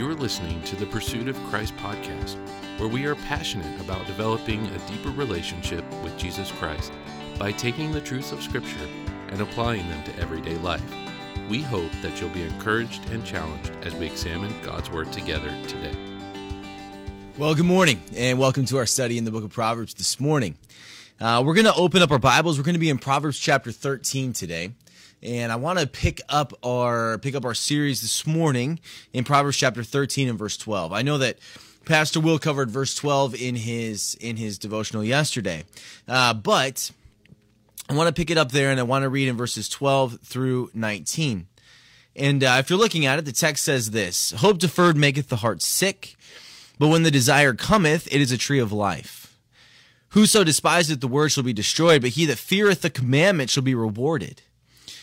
You're listening to the Pursuit of Christ podcast, where we are passionate about developing a deeper relationship with Jesus Christ by taking the truths of Scripture and applying them to everyday life. We hope that you'll be encouraged and challenged as we examine God's Word together today. Well, good morning, and welcome to our study in the book of Proverbs this morning. Uh, we're going to open up our Bibles. We're going to be in Proverbs chapter 13 today. And I want to pick up our pick up our series this morning in Proverbs chapter 13 and verse 12. I know that Pastor Will covered verse 12 in his in his devotional yesterday, uh, but I want to pick it up there and I want to read in verses 12 through 19. And uh, if you're looking at it, the text says this: "Hope deferred maketh the heart sick." But when the desire cometh, it is a tree of life. Whoso despiseth the word shall be destroyed, but he that feareth the commandment shall be rewarded.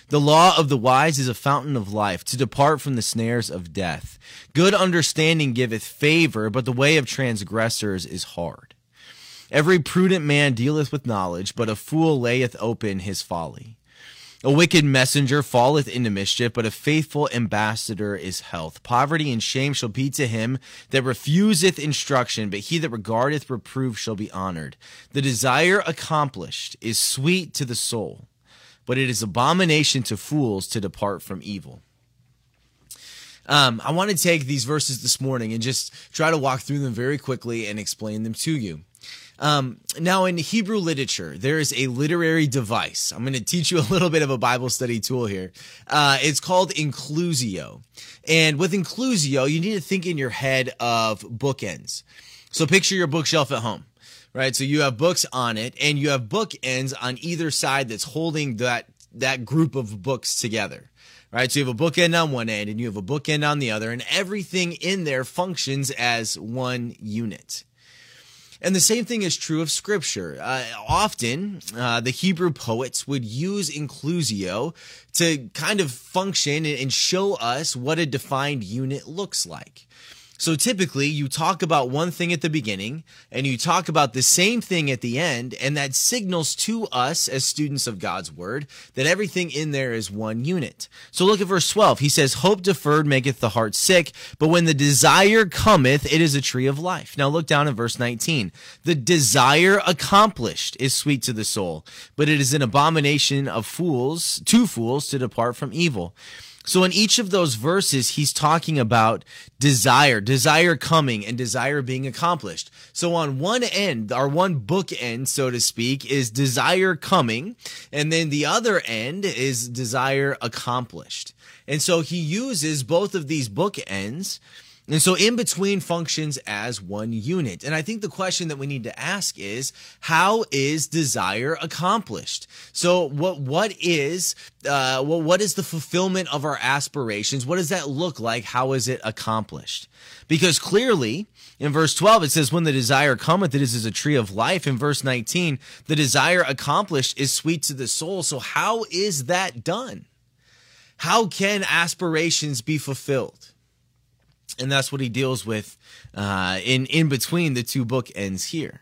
The law of the wise is a fountain of life, to depart from the snares of death. Good understanding giveth favor, but the way of transgressors is hard. Every prudent man dealeth with knowledge, but a fool layeth open his folly. A wicked messenger falleth into mischief, but a faithful ambassador is health. Poverty and shame shall be to him that refuseth instruction, but he that regardeth reproof shall be honored. The desire accomplished is sweet to the soul, but it is abomination to fools to depart from evil. Um, I want to take these verses this morning and just try to walk through them very quickly and explain them to you. Um, now, in Hebrew literature, there is a literary device. I'm going to teach you a little bit of a Bible study tool here. Uh, it's called inclusio. And with inclusio, you need to think in your head of bookends. So picture your bookshelf at home, right? So you have books on it and you have bookends on either side that's holding that, that group of books together right? So you have a bookend on one end and you have a bookend on the other, and everything in there functions as one unit. And the same thing is true of scripture. Uh, often, uh, the Hebrew poets would use inclusio to kind of function and show us what a defined unit looks like. So typically, you talk about one thing at the beginning and you talk about the same thing at the end, and that signals to us as students of God's word that everything in there is one unit. So look at verse 12. He says, Hope deferred maketh the heart sick, but when the desire cometh, it is a tree of life. Now look down at verse 19. The desire accomplished is sweet to the soul, but it is an abomination of fools, to fools, to depart from evil. So in each of those verses, he's talking about desire, desire coming and desire being accomplished. So on one end, our one book end, so to speak, is desire coming. And then the other end is desire accomplished. And so he uses both of these book ends and so in between functions as one unit. And I think the question that we need to ask is, how is desire accomplished? So what, what is, uh, what is the fulfillment of our aspirations? What does that look like? How is it accomplished? Because clearly in verse 12, it says, when the desire cometh, it is as a tree of life. In verse 19, the desire accomplished is sweet to the soul. So how is that done? How can aspirations be fulfilled? And that's what he deals with uh, in in between the two book ends here.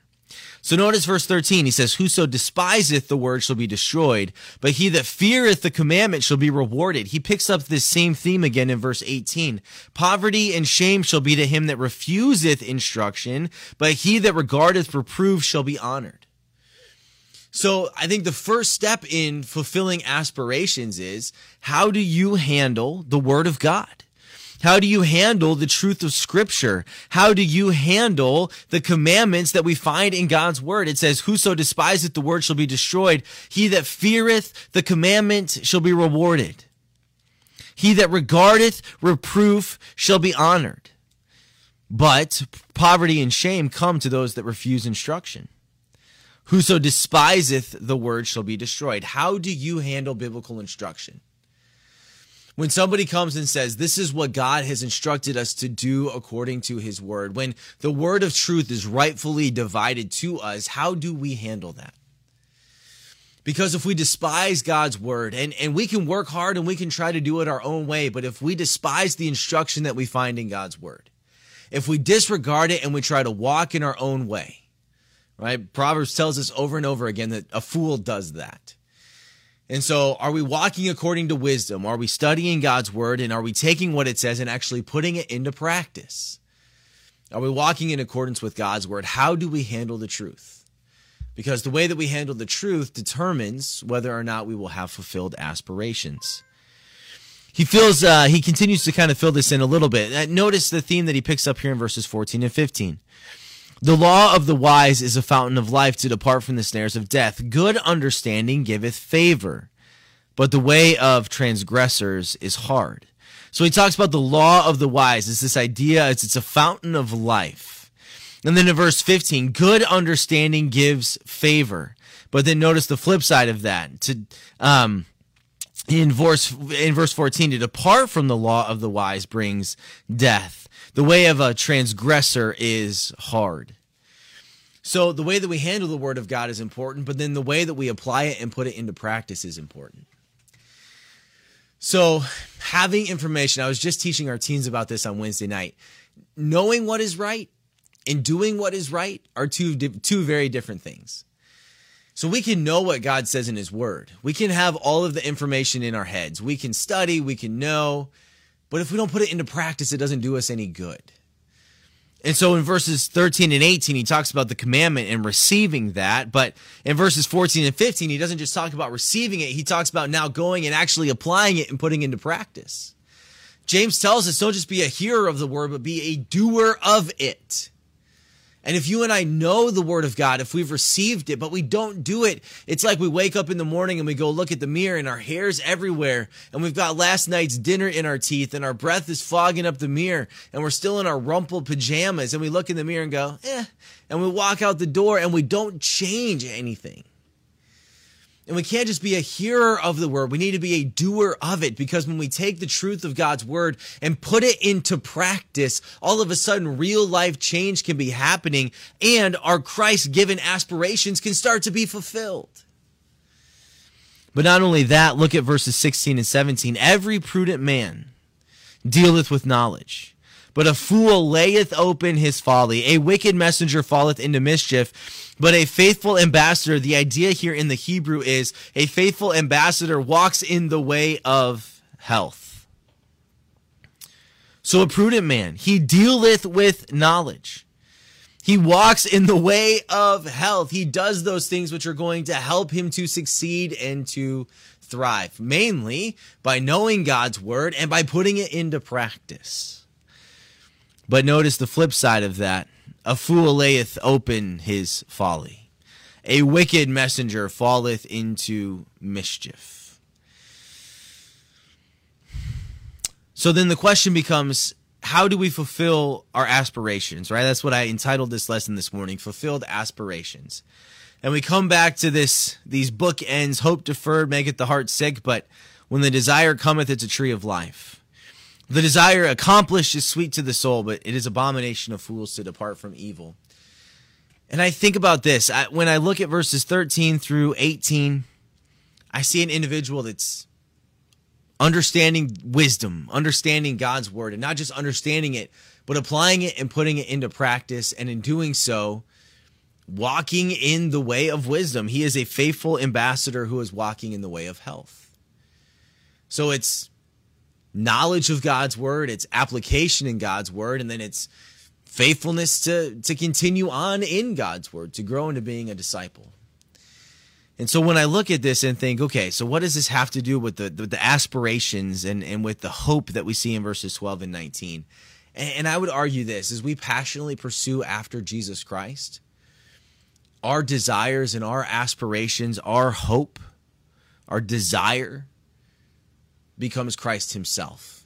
So notice verse 13, he says, Whoso despiseth the word shall be destroyed, but he that feareth the commandment shall be rewarded. He picks up this same theme again in verse 18. Poverty and shame shall be to him that refuseth instruction, but he that regardeth reproof shall be honored. So I think the first step in fulfilling aspirations is how do you handle the word of God? How do you handle the truth of scripture? How do you handle the commandments that we find in God's word? It says, whoso despiseth the word shall be destroyed. He that feareth the commandment shall be rewarded. He that regardeth reproof shall be honored. But poverty and shame come to those that refuse instruction. Whoso despiseth the word shall be destroyed. How do you handle biblical instruction? When somebody comes and says, This is what God has instructed us to do according to his word, when the word of truth is rightfully divided to us, how do we handle that? Because if we despise God's word and, and we can work hard and we can try to do it our own way, but if we despise the instruction that we find in God's word, if we disregard it and we try to walk in our own way, right? Proverbs tells us over and over again that a fool does that. And so, are we walking according to wisdom? Are we studying God's word and are we taking what it says and actually putting it into practice? Are we walking in accordance with God's word? How do we handle the truth? Because the way that we handle the truth determines whether or not we will have fulfilled aspirations. He feels, uh, he continues to kind of fill this in a little bit. Uh, notice the theme that he picks up here in verses 14 and 15. The law of the wise is a fountain of life to depart from the snares of death. Good understanding giveth favor, but the way of transgressors is hard. So he talks about the law of the wise. It's this idea, it's, it's a fountain of life. And then in verse 15, good understanding gives favor. But then notice the flip side of that. To, um, in verse, in verse 14, to depart from the law of the wise brings death the way of a transgressor is hard. So the way that we handle the word of God is important, but then the way that we apply it and put it into practice is important. So having information, I was just teaching our teens about this on Wednesday night. Knowing what is right and doing what is right are two two very different things. So we can know what God says in his word. We can have all of the information in our heads. We can study, we can know, but if we don't put it into practice, it doesn't do us any good. And so in verses 13 and 18, he talks about the commandment and receiving that. But in verses 14 and 15, he doesn't just talk about receiving it, he talks about now going and actually applying it and putting it into practice. James tells us don't just be a hearer of the word, but be a doer of it. And if you and I know the word of God, if we've received it, but we don't do it, it's like we wake up in the morning and we go look at the mirror and our hair's everywhere and we've got last night's dinner in our teeth and our breath is fogging up the mirror and we're still in our rumpled pajamas and we look in the mirror and go, eh, and we walk out the door and we don't change anything. And we can't just be a hearer of the word. We need to be a doer of it because when we take the truth of God's word and put it into practice, all of a sudden real life change can be happening and our Christ given aspirations can start to be fulfilled. But not only that, look at verses 16 and 17. Every prudent man dealeth with knowledge but a fool layeth open his folly. A wicked messenger falleth into mischief, but a faithful ambassador, the idea here in the Hebrew is a faithful ambassador walks in the way of health. So a prudent man, he dealeth with knowledge. He walks in the way of health. He does those things which are going to help him to succeed and to thrive, mainly by knowing God's word and by putting it into practice. But notice the flip side of that. A fool layeth open his folly. A wicked messenger falleth into mischief. So then the question becomes how do we fulfill our aspirations, right? That's what I entitled this lesson this morning, fulfilled aspirations. And we come back to this these bookends, hope deferred maketh the heart sick, but when the desire cometh it's a tree of life. The desire accomplished is sweet to the soul, but it is abomination of fools to depart from evil. And I think about this I, when I look at verses 13 through 18, I see an individual that's understanding wisdom, understanding God's word, and not just understanding it, but applying it and putting it into practice. And in doing so, walking in the way of wisdom. He is a faithful ambassador who is walking in the way of health. So it's knowledge of God's word, it's application in God's word, and then it's faithfulness to, to continue on in God's word, to grow into being a disciple. And so when I look at this and think, okay, so what does this have to do with the, the, the aspirations and, and with the hope that we see in verses 12 and 19? And, and I would argue this as we passionately pursue after Jesus Christ, our desires and our aspirations, our hope, our desire becomes Christ himself.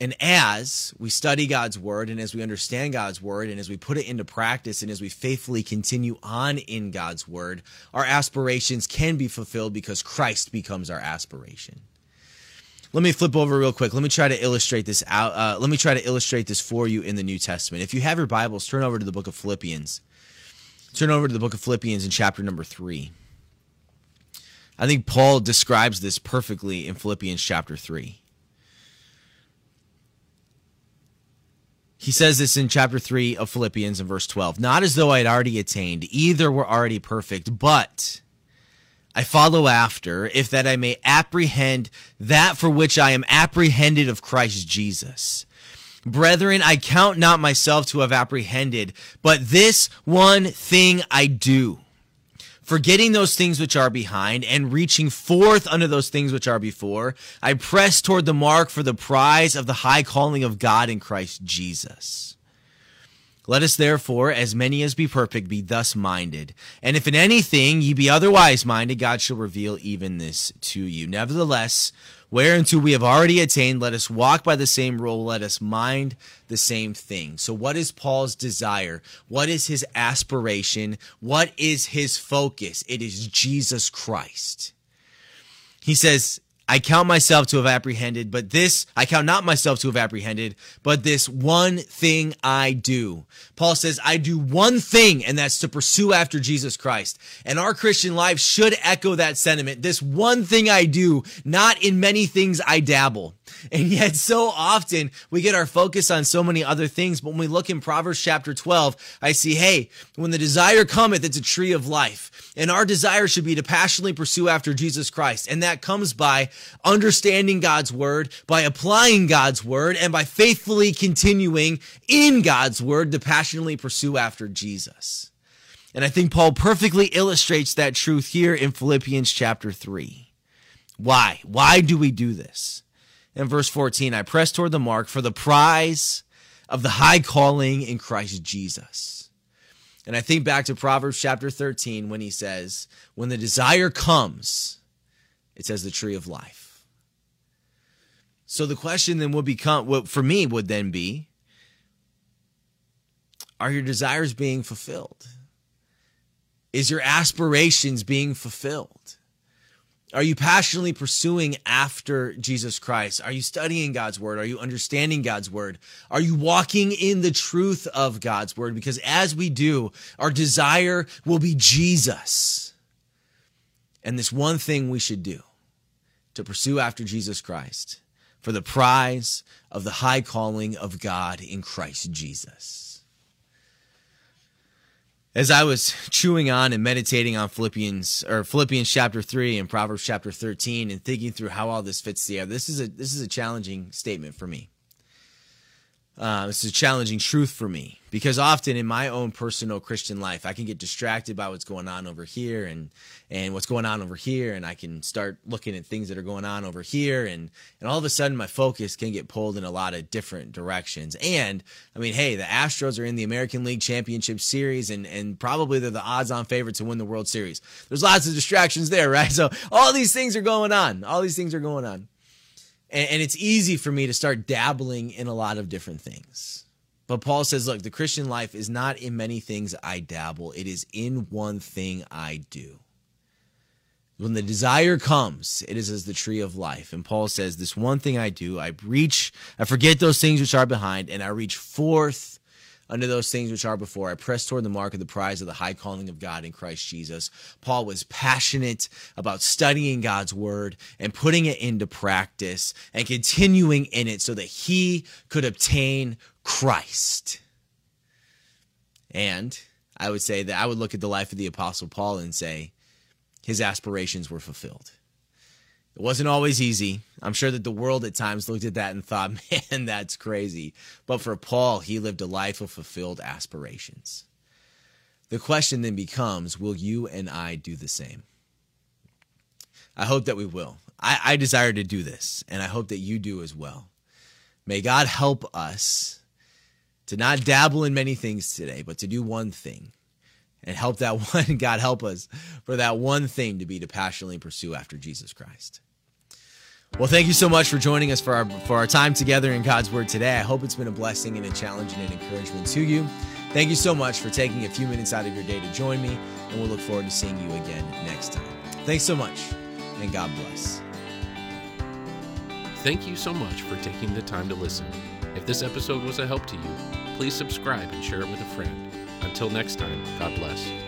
And as we study God's word and as we understand God's word and as we put it into practice and as we faithfully continue on in God's word, our aspirations can be fulfilled because Christ becomes our aspiration. Let me flip over real quick. Let me try to illustrate this out. Uh, let me try to illustrate this for you in the New Testament. If you have your Bibles, turn over to the book of Philippians. Turn over to the book of Philippians in chapter number three. I think Paul describes this perfectly in Philippians chapter 3. He says this in chapter 3 of Philippians in verse 12. Not as though I had already attained, either were already perfect, but I follow after, if that I may apprehend that for which I am apprehended of Christ Jesus. Brethren, I count not myself to have apprehended, but this one thing I do forgetting those things which are behind and reaching forth unto those things which are before, I press toward the mark for the prize of the high calling of God in Christ Jesus. Let us therefore, as many as be perfect, be thus minded. And if in anything ye be otherwise minded, God shall reveal even this to you. Nevertheless, whereunto we have already attained, let us walk by the same rule, let us mind the same thing. So, what is Paul's desire? What is his aspiration? What is his focus? It is Jesus Christ. He says, I count myself to have apprehended, but this, I count not myself to have apprehended, but this one thing I do. Paul says, I do one thing, and that's to pursue after Jesus Christ. And our Christian life should echo that sentiment. This one thing I do, not in many things I dabble. And yet, so often we get our focus on so many other things. But when we look in Proverbs chapter 12, I see, hey, when the desire cometh, it's a tree of life. And our desire should be to passionately pursue after Jesus Christ. And that comes by understanding God's word, by applying God's word, and by faithfully continuing in God's word to passionately pursue after Jesus. And I think Paul perfectly illustrates that truth here in Philippians chapter 3. Why? Why do we do this? in verse 14, I press toward the mark for the prize of the high calling in Christ Jesus. And I think back to Proverbs chapter 13 when he says, When the desire comes, it says the tree of life. So the question then would become, what for me would then be, are your desires being fulfilled? Is your aspirations being fulfilled? Are you passionately pursuing after Jesus Christ? Are you studying God's word? Are you understanding God's word? Are you walking in the truth of God's word? Because as we do, our desire will be Jesus. And this one thing we should do to pursue after Jesus Christ for the prize of the high calling of God in Christ Jesus as I was chewing on and meditating on Philippians or Philippians chapter 3 and Proverbs chapter 13 and thinking through how all this fits together, this is a this is a challenging statement for me. Uh, this is a challenging truth for me because often in my own personal Christian life, I can get distracted by what's going on over here and and what's going on over here, and I can start looking at things that are going on over here, and and all of a sudden my focus can get pulled in a lot of different directions. And I mean, hey, the Astros are in the American League Championship Series, and and probably they're the odds-on favorite to win the World Series. There's lots of distractions there, right? So all these things are going on. All these things are going on. And, and it's easy for me to start dabbling in a lot of different things. But Paul says, look, the Christian life is not in many things I dabble, it is in one thing I do. When the desire comes, it is as the tree of life. And Paul says, This one thing I do, I reach, I forget those things which are behind, and I reach forth unto those things which are before. I press toward the mark of the prize of the high calling of God in Christ Jesus. Paul was passionate about studying God's word and putting it into practice and continuing in it so that he could obtain Christ. And I would say that I would look at the life of the Apostle Paul and say his aspirations were fulfilled. It wasn't always easy. I'm sure that the world at times looked at that and thought, man, that's crazy. But for Paul, he lived a life of fulfilled aspirations. The question then becomes will you and I do the same? I hope that we will. I, I desire to do this, and I hope that you do as well. May God help us to not dabble in many things today, but to do one thing and help that one, God help us for that one thing to be to passionately pursue after Jesus Christ. Well, thank you so much for joining us for our for our time together in God's Word today. I hope it's been a blessing and a challenge and an encouragement to you. Thank you so much for taking a few minutes out of your day to join me, and we'll look forward to seeing you again next time. Thanks so much, and God bless. Thank you so much for taking the time to listen. If this episode was a help to you, please subscribe and share it with a friend. Until next time, God bless.